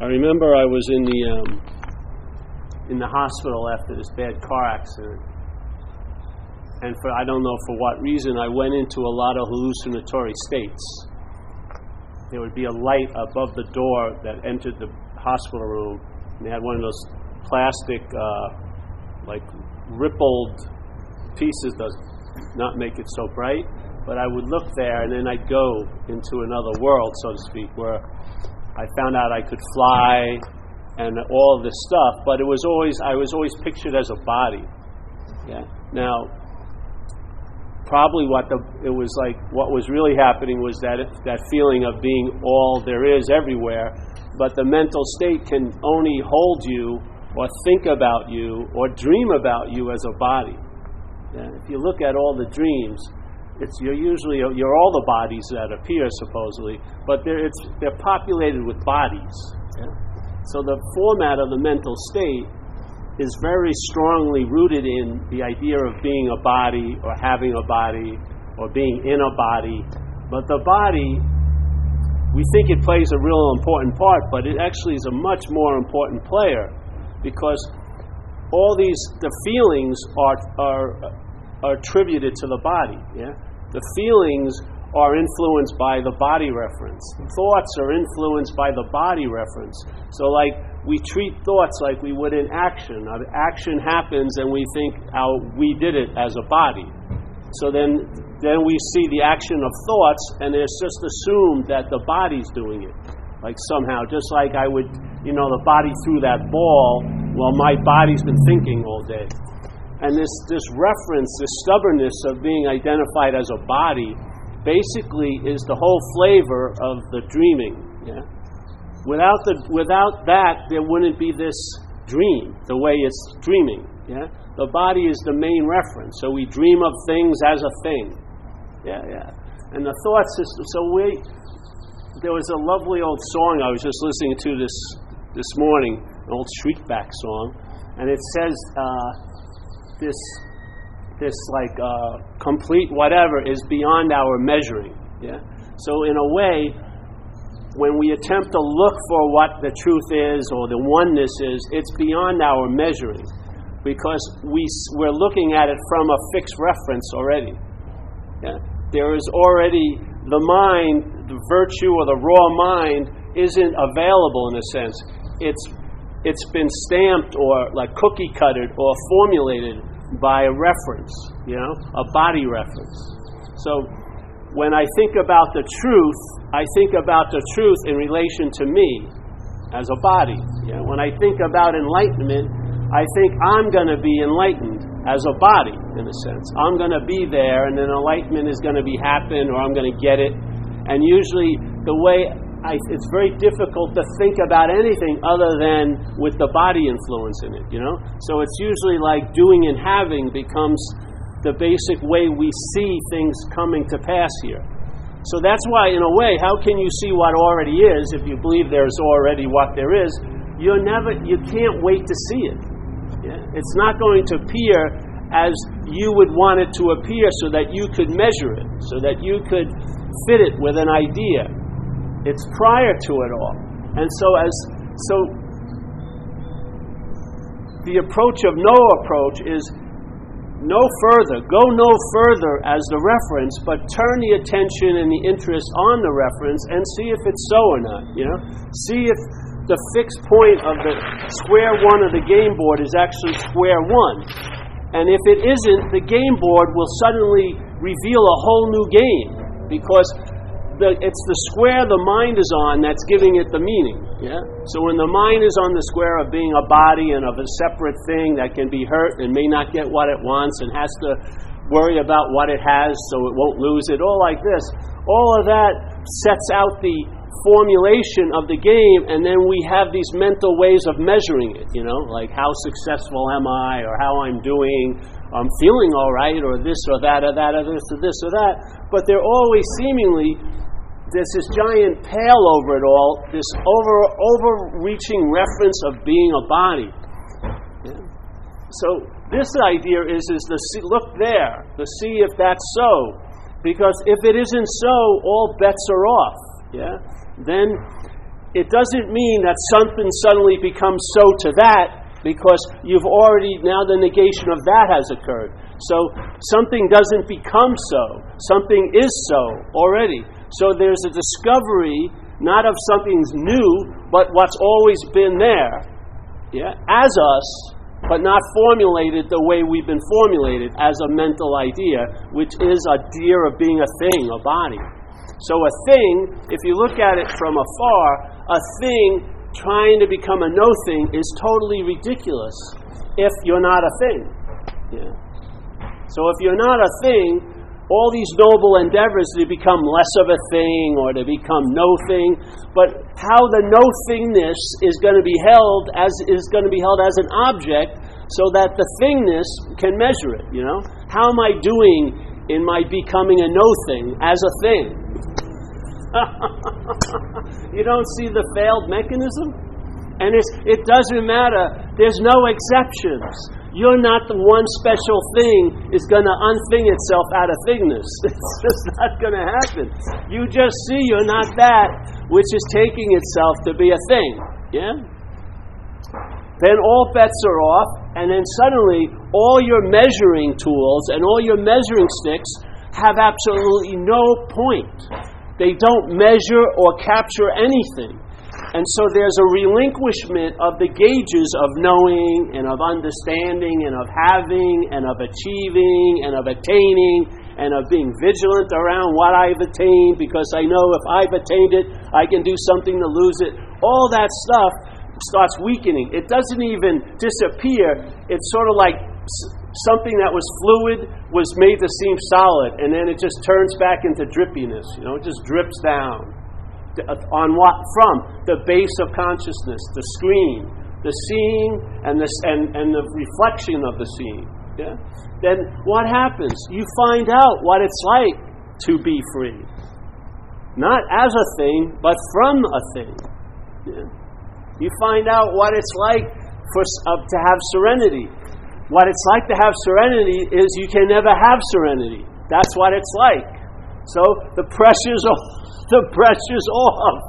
I remember I was in the um, in the hospital after this bad car accident, and for I don't know for what reason I went into a lot of hallucinatory states. There would be a light above the door that entered the hospital room, and they had one of those plastic, uh, like rippled pieces does not make it so bright. But I would look there, and then I'd go into another world, so to speak, where I found out I could fly and all this stuff. But it was always I was always pictured as a body. Yeah. Now, probably what the it was like what was really happening was that that feeling of being all there is everywhere. But the mental state can only hold you or think about you or dream about you as a body. Yeah. If you look at all the dreams, it's you're usually you're all the bodies that appear supposedly, but they're it's they're populated with bodies. Yeah? So the format of the mental state is very strongly rooted in the idea of being a body or having a body or being in a body. But the body, we think it plays a real important part, but it actually is a much more important player because all these the feelings are are are attributed to the body. Yeah, the feelings are influenced by the body reference. Thoughts are influenced by the body reference. So, like, we treat thoughts like we would in action. Now, action happens and we think how we did it as a body. So then, then we see the action of thoughts and it's just assumed that the body's doing it. Like somehow, just like I would, you know, the body threw that ball, well, my body's been thinking all day. And this, this reference, this stubbornness of being identified as a body, basically is the whole flavor of the dreaming. Yeah? Without, the, without that, there wouldn't be this dream, the way it's dreaming. Yeah? The body is the main reference. So we dream of things as a thing. Yeah, yeah. And the thought system. So we, there was a lovely old song I was just listening to this this morning, an old Shriekback song, and it says, uh, this this like uh, complete whatever is beyond our measuring. Yeah. So in a way, when we attempt to look for what the truth is or the oneness is, it's beyond our measuring because we we're looking at it from a fixed reference already. Yeah. There is already the mind, the virtue or the raw mind isn't available in a sense. It's it's been stamped or like cookie cutted or formulated by a reference, you know, a body reference. So when I think about the truth, I think about the truth in relation to me as a body. You know, when I think about enlightenment, I think I'm going to be enlightened as a body, in a sense. I'm going to be there, and then enlightenment is going to be happen, or I'm going to get it. And usually, the way I, it's very difficult to think about anything other than with the body influence in it, you know? So it's usually like doing and having becomes the basic way we see things coming to pass here. So that's why, in a way, how can you see what already is if you believe there's already what there is? You're never, you can't wait to see it. Yeah? It's not going to appear as you would want it to appear so that you could measure it, so that you could fit it with an idea. It's prior to it all. And so as so the approach of no approach is no further, go no further as the reference, but turn the attention and the interest on the reference and see if it's so or not. You know, see if the fixed point of the square one of the game board is actually square one. And if it isn't, the game board will suddenly reveal a whole new game because the, it's the square the mind is on that's giving it the meaning. Yeah? So when the mind is on the square of being a body and of a separate thing that can be hurt and may not get what it wants and has to worry about what it has so it won't lose it, all like this, all of that sets out the formulation of the game, and then we have these mental ways of measuring it, you know, like how successful am I, or how I'm doing, I'm feeling all right, or this or that, or that, or this or this or that. But they're always seemingly there's this giant pale over it all, this over overreaching reference of being a body. So this idea is is see, look there to see if that's so, because if it isn't so, all bets are off. Yeah. Then it doesn't mean that something suddenly becomes so to that because you've already, now the negation of that has occurred. So something doesn't become so, something is so already. So there's a discovery not of something's new, but what's always been there, yeah, as us, but not formulated the way we've been formulated as a mental idea, which is a idea of being a thing, a body. So a thing, if you look at it from afar, a thing trying to become a no thing is totally ridiculous if you're not a thing. Yeah. So if you're not a thing, all these noble endeavors to become less of a thing or to become no thing, but how the no thingness is going to be held as is going to be held as an object so that the thingness can measure it, you know? How am I doing in my becoming a no thing as a thing? you don't see the failed mechanism? And it doesn't matter. There's no exceptions. You're not the one special thing is going to unthing itself out of thingness. It's just not going to happen. You just see you're not that which is taking itself to be a thing. Yeah? Then all bets are off, and then suddenly all your measuring tools and all your measuring sticks have absolutely no point they don't measure or capture anything. And so there's a relinquishment of the gauges of knowing and of understanding and of having and of achieving and of attaining and of being vigilant around what I've attained because I know if I've attained it, I can do something to lose it. All that stuff starts weakening. It doesn't even disappear. It's sort of like something that was fluid was made to seem solid, and then it just turns back into drippiness. You know, it just drips down. On what? From the base of consciousness, the screen, the seeing, and, the and, and the reflection of the seeing. Yeah? Then what happens? You find out what it's like to be free. Not as a thing, but from a thing. Yeah? You find out what it's like for, uh, to have serenity what it's like to have serenity is you can never have serenity. That's what it's like. So the pressure's off. The pressure's off.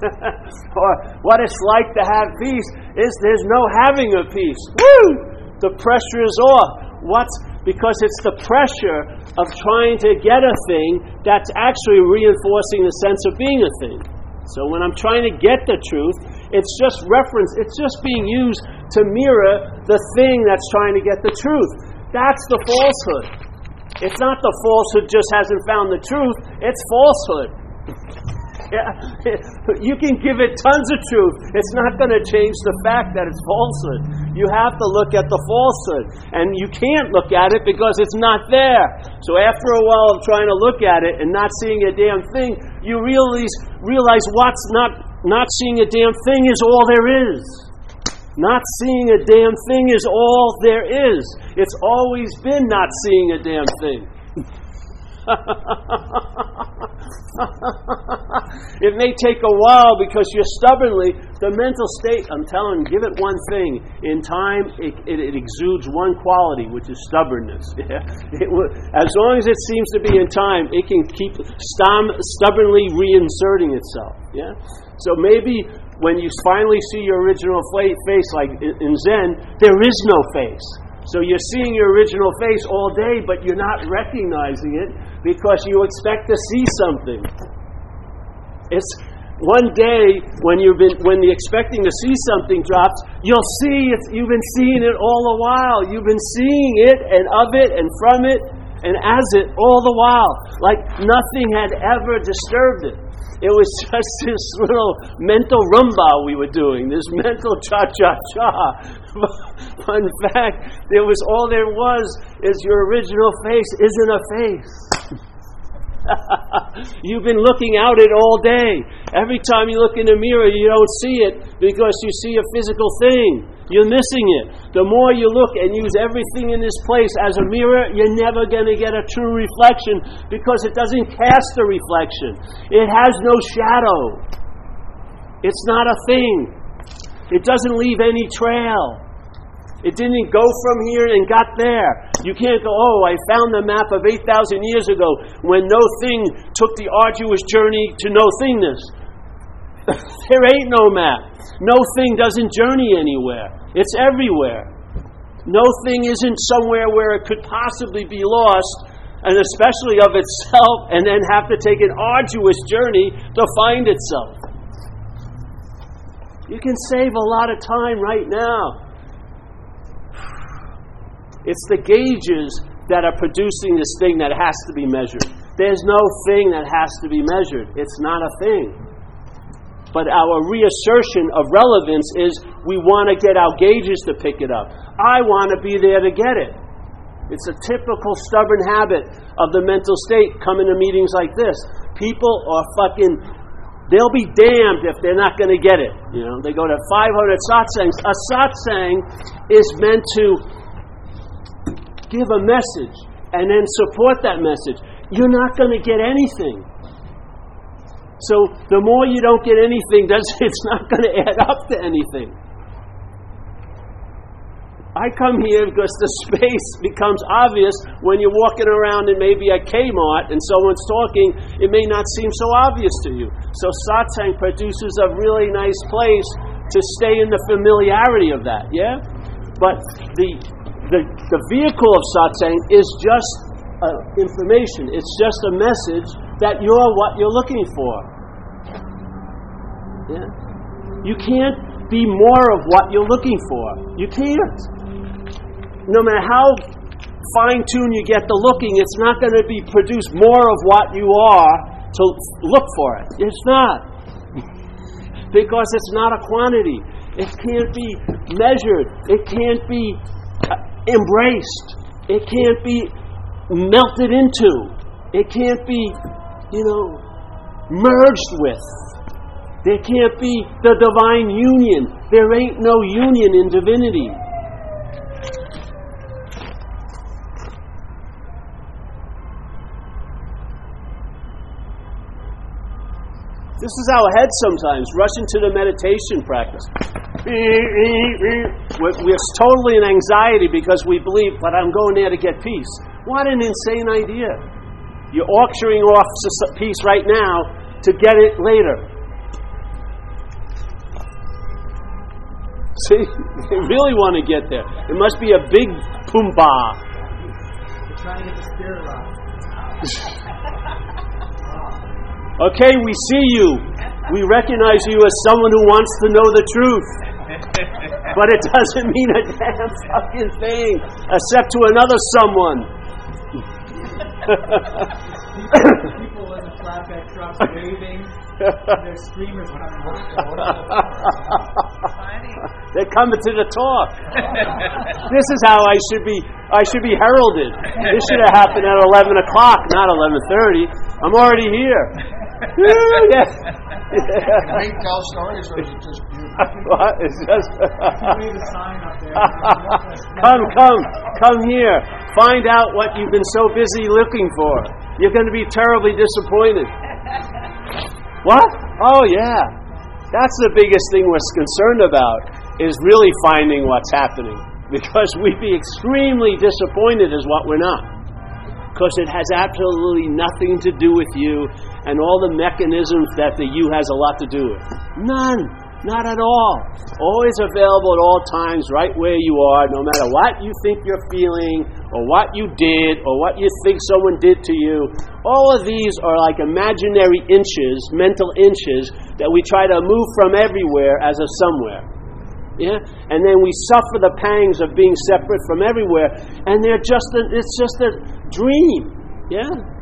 or what it's like to have peace is there's no having of peace. Woo! The pressure is off. What's because it's the pressure of trying to get a thing that's actually reinforcing the sense of being a thing. So when I'm trying to get the truth, it's just reference, it's just being used to mirror the thing that's trying to get the truth. That's the falsehood. It's not the falsehood just hasn't found the truth, it's falsehood. Yeah, you can give it tons of truth. It's not going to change the fact that it's falsehood. You have to look at the falsehood. And you can't look at it because it's not there. So after a while of trying to look at it and not seeing a damn thing, you realize, realize what's not, not seeing a damn thing is all there is. Not seeing a damn thing is all there is. It's always been not seeing a damn thing. it may take a while because you're stubbornly, the mental state, I'm telling you, give it one thing. In time, it, it, it exudes one quality, which is stubbornness. Yeah? As long as it seems to be in time, it can keep stubbornly reinserting itself. Yeah? So maybe when you finally see your original face, like in Zen, there is no face. So you're seeing your original face all day, but you're not recognizing it because you expect to see something. It's one day when you've been when the expecting to see something drops, you'll see it. You've been seeing it all the while. You've been seeing it and of it and from it and as it all the while, like nothing had ever disturbed it. It was just this little mental rumba we were doing, this mental cha cha cha. In fact, there was all there was is your original face isn't a face. You've been looking out it all day. Every time you look in the mirror, you don't see it because you see a physical thing. You're missing it. The more you look and use everything in this place as a mirror, you're never going to get a true reflection because it doesn't cast a reflection. It has no shadow. It's not a thing. It doesn't leave any trail. It didn't go from here and got there. You can't go, oh, I found the map of 8,000 years ago when no thing took the arduous journey to no thingness. there ain't no map. No thing doesn't journey anywhere. It's everywhere. No thing isn't somewhere where it could possibly be lost, and especially of itself, and then have to take an arduous journey to find itself. You can save a lot of time right now. It's the gauges that are producing this thing that has to be measured. There's no thing that has to be measured, it's not a thing. But our reassertion of relevance is we want to get our gauges to pick it up. I want to be there to get it. It's a typical stubborn habit of the mental state coming to meetings like this. People are fucking, they'll be damned if they're not going to get it. You know, they go to 500 satsangs. A satsang is meant to give a message and then support that message. You're not going to get anything. So the more you don't get anything, it's not going to add up to anything. I come here because the space becomes obvious when you're walking around in maybe a Kmart and someone's talking. It may not seem so obvious to you. So satsang produces a really nice place to stay in the familiarity of that. Yeah, but the the, the vehicle of satsang is just uh, information. It's just a message that you're what you're looking for. Yeah? You can't be more of what you're looking for. You can't. No matter how fine tuned you get the looking, it's not going to be produce more of what you are to look for it. It's not. because it's not a quantity. It can't be measured. It can't be uh, embraced. It can't be melted into. It can't be, you know, merged with. There can't be the divine union. There ain't no union in divinity. This is our head sometimes, rush into the meditation practice. We're, totally in anxiety because we believe, but I'm going there to get peace. What an insane idea. You're auctioning off peace right now to get it later. See, they really want to get there. It must be a big pumbaa. They're trying to get the spirit off. Okay, we see you. We recognize you as someone who wants to know the truth. But it doesn't mean a damn fucking thing, except to another someone. People in the flatbed trucks waving. Their screamers coming. They're coming to the talk. this is how I should be. I should be heralded. This should have happened at eleven o'clock, not eleven thirty. I'm already here. yeah. Can we tell stories, or is it just you? What? It's just. Wave a sign up there. come, come, come here. Find out what you've been so busy looking for. You're going to be terribly disappointed. What? Oh, yeah. That's the biggest thing we're concerned about is really finding what's happening. Because we'd be extremely disappointed is what we're not. Because it has absolutely nothing to do with you and all the mechanisms that the you has a lot to do with. None. Not at all. Always available at all times, right where you are, no matter what you think you're feeling, or what you did, or what you think someone did to you. All of these are like imaginary inches, mental inches, that we try to move from everywhere as a somewhere. Yeah? And then we suffer the pangs of being separate from everywhere, and they're just a, it's just a dream. Yeah?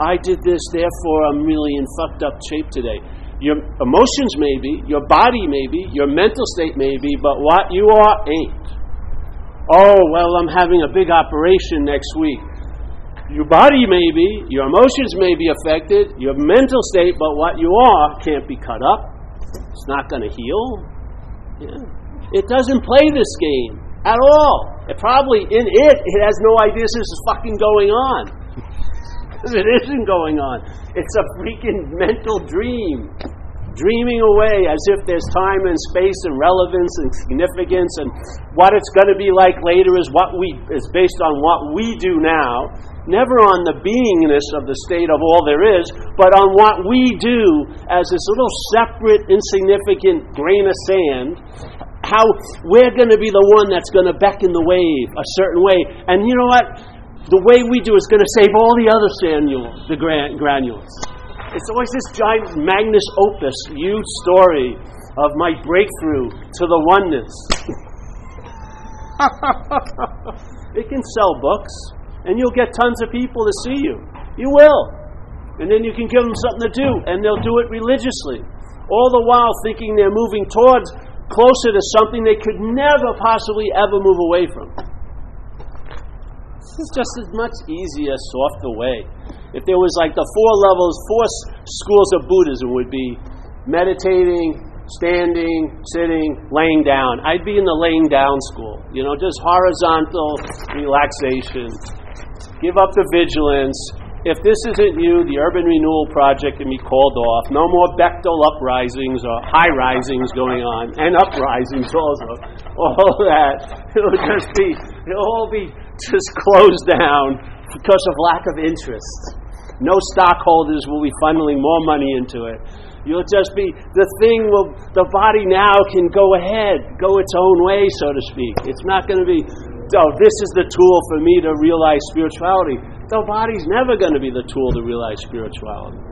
I did this, therefore I'm really in fucked up shape today. Your emotions may be, your body may be, your mental state may be, but what you are ain't. Oh, well, I'm having a big operation next week. Your body may be, your emotions may be affected, your mental state, but what you are can't be cut up. It's not going to heal. Yeah. It doesn't play this game at all. It probably, in it, it has no idea this is fucking going on because it isn't going on. It's a freaking mental dream. Dreaming away as if there's time and space and relevance and significance and what it's going to be like later is what we is based on what we do now, never on the beingness of the state of all there is, but on what we do as this little separate, insignificant grain of sand. How we're going to be the one that's going to beckon the wave a certain way. And you know what? The way we do is going to save all the other the gran- granules. It's always this giant magnus opus, huge story of my breakthrough to the oneness. it can sell books, and you'll get tons of people to see you. You will. And then you can give them something to do, and they'll do it religiously. All the while thinking they're moving towards closer to something they could never possibly ever move away from. Is just as much easier, softer way. If there was like the four levels, four schools of Buddhism would be meditating, standing, sitting, laying down. I'd be in the laying down school. You know, just horizontal relaxation. Give up the vigilance. If this isn't you, the Urban Renewal Project can be called off. No more Bechtel uprisings or high risings going on, and uprisings also. All that. It'll just be, it'll all be just closed down because of lack of interest. No stockholders will be funneling more money into it. You'll just be, the thing will, the body now can go ahead, go its own way, so to speak. It's not going to be, oh, this is the tool for me to realize spirituality. The body's never going to be the tool to realize spirituality.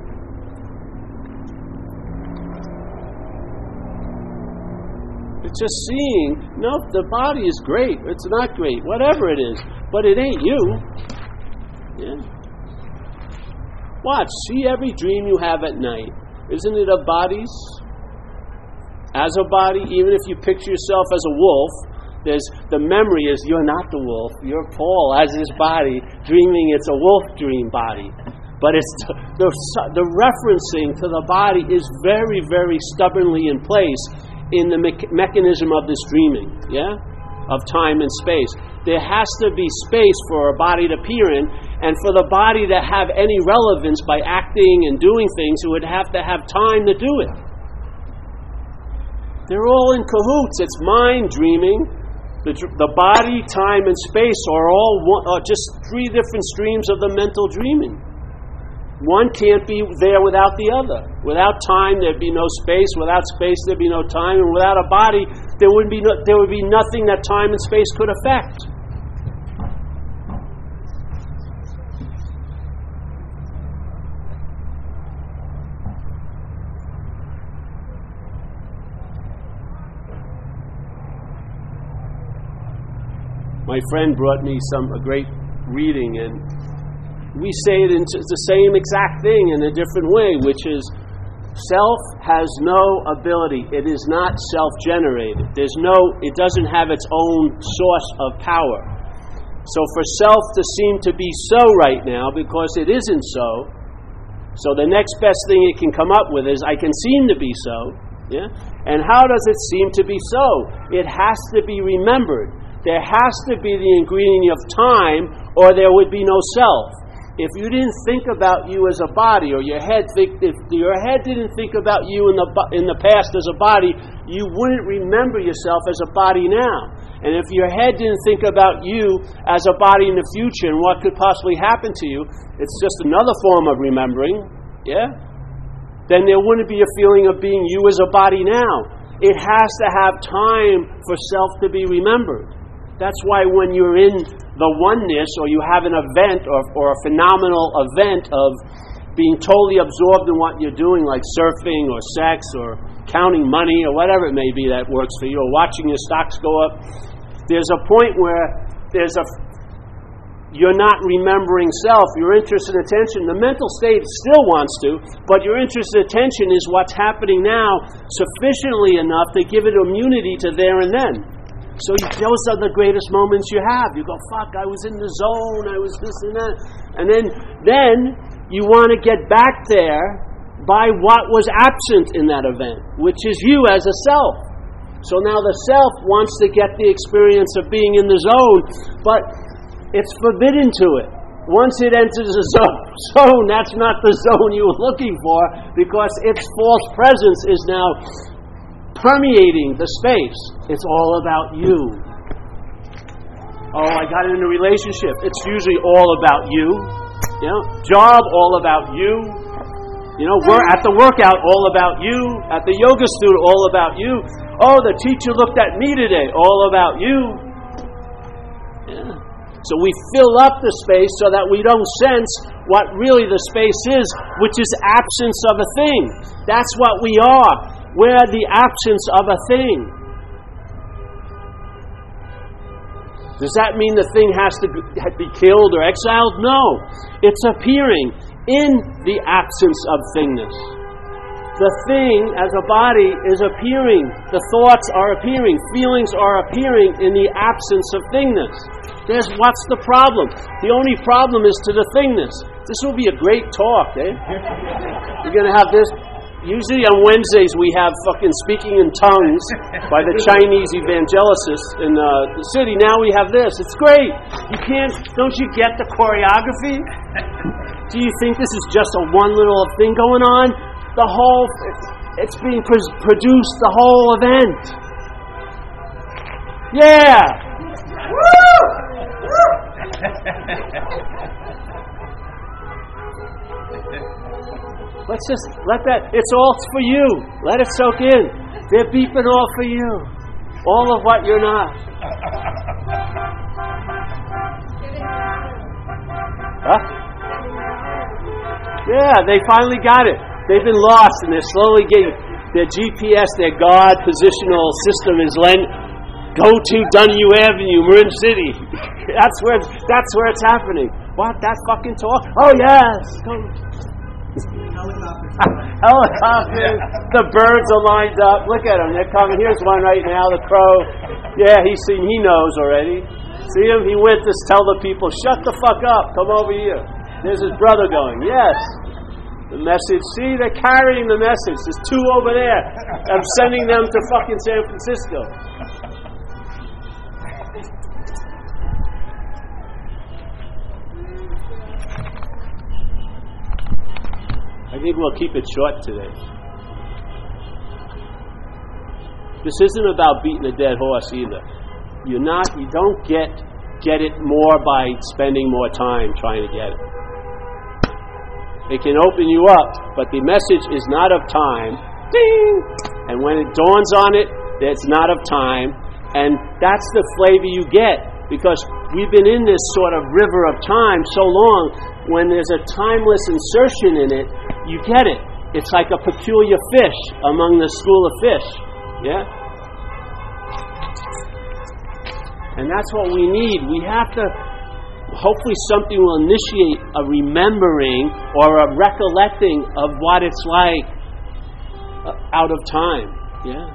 It's just seeing, no, the body is great, it's not great, whatever it is, but it ain't you. Yeah. Watch, see every dream you have at night. Isn't it of bodies? As a body, even if you picture yourself as a wolf, there's the memory is you're not the wolf. You're Paul as his body, dreaming it's a wolf dream body. But it's the, the referencing to the body is very, very stubbornly in place in the me- mechanism of this dreaming, yeah, of time and space. There has to be space for a body to appear in, and for the body to have any relevance by acting and doing things, it would have to have time to do it. They're all in cahoots. It's mind dreaming. The, the body, time, and space are all one, are just three different streams of the mental dreaming. One can't be there without the other. Without time, there'd be no space. Without space, there'd be no time. And without a body, there would be no, there would be nothing that time and space could affect. my friend brought me some a great reading, and we say it in the same exact thing in a different way, which is self has no ability. It is not self-generated. There's no. It doesn't have its own source of power. So for self to seem to be so right now, because it isn't so, so the next best thing it can come up with is I can seem to be so. Yeah? And how does it seem to be so? It has to be remembered there has to be the ingredient of time, or there would be no self. If you didn't think about you as a body, or your head think, if your head didn't think about you in the in the past as a body, you wouldn't remember yourself as a body now. And if your head didn't think about you as a body in the future and what could possibly happen to you, it's just another form of remembering. Yeah. Then there wouldn't be a feeling of being you as a body now. It has to have time for self to be remembered. That's why when you're in the oneness or you have an event or, or a phenomenal event of being totally absorbed in what you're doing, like surfing or sex or counting money or whatever it may be that works for you, or watching your stocks go up, there's a point where there's a you're not remembering self, your interest and attention. The mental state still wants to, but your interest and attention is what's happening now sufficiently enough to give it immunity to there and then. So those are the greatest moments you have. You go, fuck, I was in the zone, I was this and that. And then, then you want to get back there by what was absent in that event, which is you as a self. So now the self wants to get the experience of being in the zone, but it's forbidden to it. Once it enters the zone, zone that's not the zone you were looking for because its false presence is now permeating the space. It's all about you. Oh, I got in a relationship. It's usually all about you. You know, job all about you. You know, we're at the workout all about you. At the yoga studio all about you. Oh, the teacher looked at me today. All about you. Yeah. So we fill up the space so that we don't sense what really the space is, which is absence of a thing. That's what we are. We're the absence of a thing. Does that mean the thing has to be killed or exiled? No. It's appearing in the absence of thingness. The thing as a body is appearing. The thoughts are appearing. Feelings are appearing in the absence of thingness. There's what's the problem? The only problem is to the thingness. This will be a great talk, eh? You're going to have this Usually on Wednesdays we have fucking speaking in tongues by the Chinese evangelists in uh, the city. Now we have this. It's great. You can't. Don't you get the choreography? Do you think this is just a one little thing going on? The whole. It's being produced. The whole event. Yeah. Let's just let that, it's all for you. Let it soak in. They're beeping all for you. All of what you're not. Huh? Yeah, they finally got it. They've been lost and they're slowly getting their GPS, their God positional system is lend go to Donahue Avenue, Marin City. that's where that's where it's happening. What that fucking talk? Oh yes. Come. Helicopters. The birds are lined up. Look at them. They're coming. Here's one right now. The crow. Yeah, he's seen. He knows already. See him? He went to tell the people, "Shut the fuck up. Come over here." There's his brother going. Yes. The message. See, they're carrying the message. There's two over there. I'm sending them to fucking San Francisco. We'll keep it short today. This isn't about beating a dead horse either. You're not. You don't get get it more by spending more time trying to get it. It can open you up, but the message is not of time. Ding! And when it dawns on it, it's not of time, and that's the flavor you get because we've been in this sort of river of time so long. When there's a timeless insertion in it, you get it. It's like a peculiar fish among the school of fish. Yeah? And that's what we need. We have to, hopefully, something will initiate a remembering or a recollecting of what it's like uh, out of time. Yeah?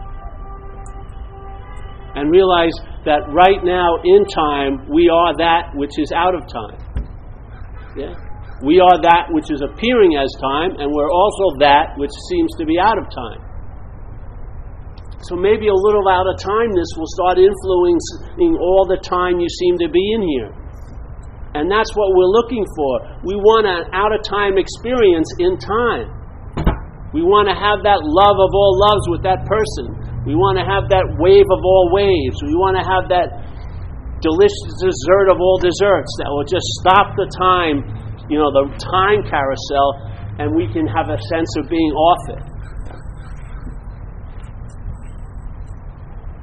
And realize that right now in time, we are that which is out of time. Yeah? We are that which is appearing as time, and we're also that which seems to be out of time. So maybe a little out of timeness will start influencing all the time you seem to be in here. And that's what we're looking for. We want an out of time experience in time. We want to have that love of all loves with that person. We want to have that wave of all waves. We want to have that delicious dessert of all desserts that will just stop the time you know, the time carousel, and we can have a sense of being off it.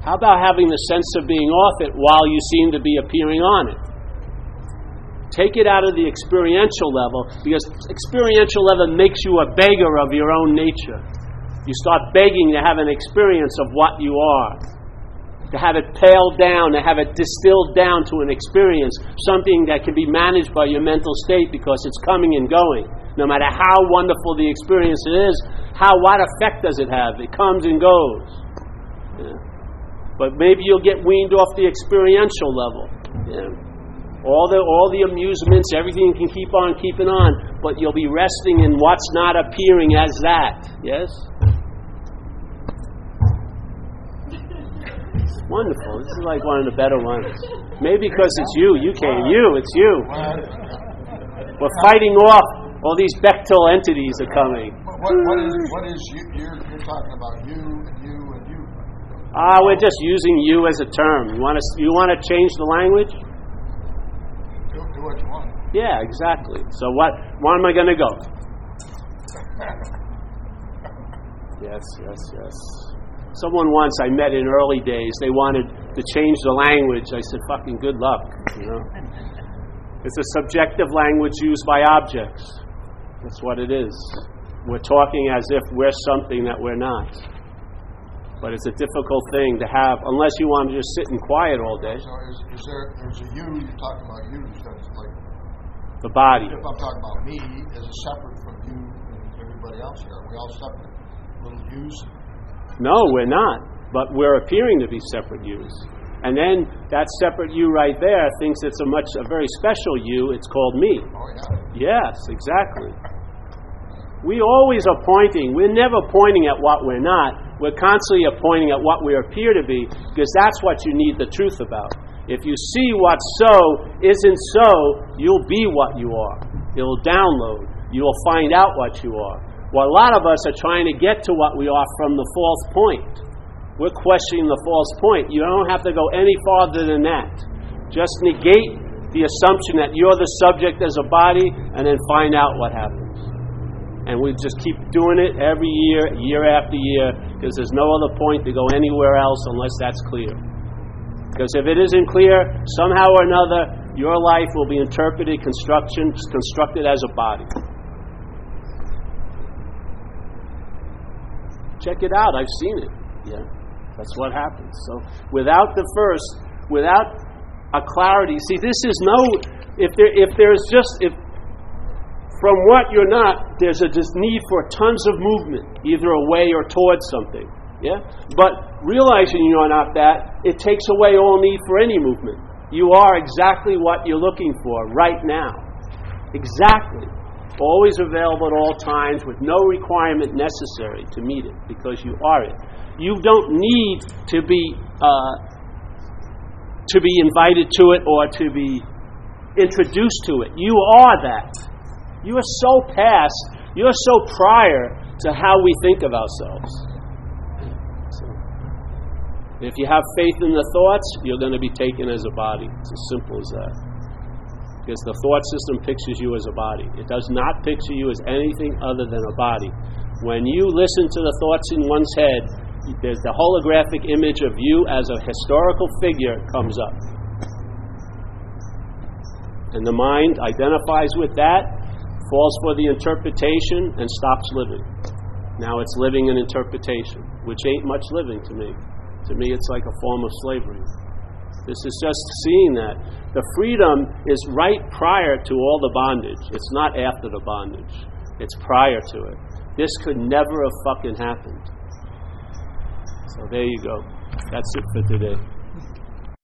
How about having the sense of being off it while you seem to be appearing on it? Take it out of the experiential level because experiential level makes you a beggar of your own nature. You start begging to have an experience of what you are to have it paled down, to have it distilled down to an experience, something that can be managed by your mental state because it's coming and going. No matter how wonderful the experience is, how what effect does it have? It comes and goes. Yeah. But maybe you'll get weaned off the experiential level. Yeah. All the all the amusements, everything can keep on keeping on, but you'll be resting in what's not appearing as that. Yes? Wonderful. This is like one of the better ones. Maybe because it's you. You came. You. It's you. We're fighting off. All these Bechtel entities are coming. What, what is what is you? You're, you're talking about you and you and you. Ah, we're just using you as a term. You want to you want to change the language? which one. Yeah, exactly. So what? Where am I going to go? Yes, yes, yes. Someone once I met in early days, they wanted to change the language. I said, "Fucking good luck," you know. It's a subjective language used by objects. That's what it is. We're talking as if we're something that we're not. But it's a difficult thing to have unless you want to just sit in quiet all day. So is, is there, there's a you, you're talking about you, that's like, The body. if I'm talking about me, is it separate from you and everybody else here? Are we all separate little yous? No, we're not. But we're appearing to be separate yous. And then that separate you right there thinks it's a much a very special you. It's called me. Oh, yeah. Yes, exactly. We always are pointing. We're never pointing at what we're not. We're constantly pointing at what we appear to be because that's what you need the truth about. If you see what's so isn't so, you'll be what you are. It'll download. You'll find out what you are. Well, a lot of us are trying to get to what we are from the false point. We're questioning the false point. You don't have to go any farther than that. Just negate the assumption that you're the subject as a body and then find out what happens. And we just keep doing it every year, year after year, because there's no other point to go anywhere else unless that's clear. Because if it isn't clear, somehow or another, your life will be interpreted, construction, constructed as a body. Check it out. I've seen it. Yeah, that's what happens. So without the first, without a clarity, see, this is no. If there, if there's just if from what you're not, there's a just need for tons of movement, either away or towards something. Yeah? But realizing you're not that, it takes away all need for any movement. You are exactly what you're looking for right now. Exactly. Always available at all times with no requirement necessary to meet it because you are it. You don't need to be uh, to be invited to it or to be introduced to it. You are that. You are so past, you are so prior to how we think of ourselves. If you have faith in the thoughts, you're going to be taken as a body. It's as simple as that. Because the thought system pictures you as a body. It does not picture you as anything other than a body. When you listen to the thoughts in one's head, there's the holographic image of you as a historical figure comes up. And the mind identifies with that, falls for the interpretation, and stops living. Now it's living an interpretation, which ain't much living to me. To me, it's like a form of slavery. This is just seeing that. The freedom is right prior to all the bondage. It's not after the bondage, it's prior to it. This could never have fucking happened. So there you go. That's it for today.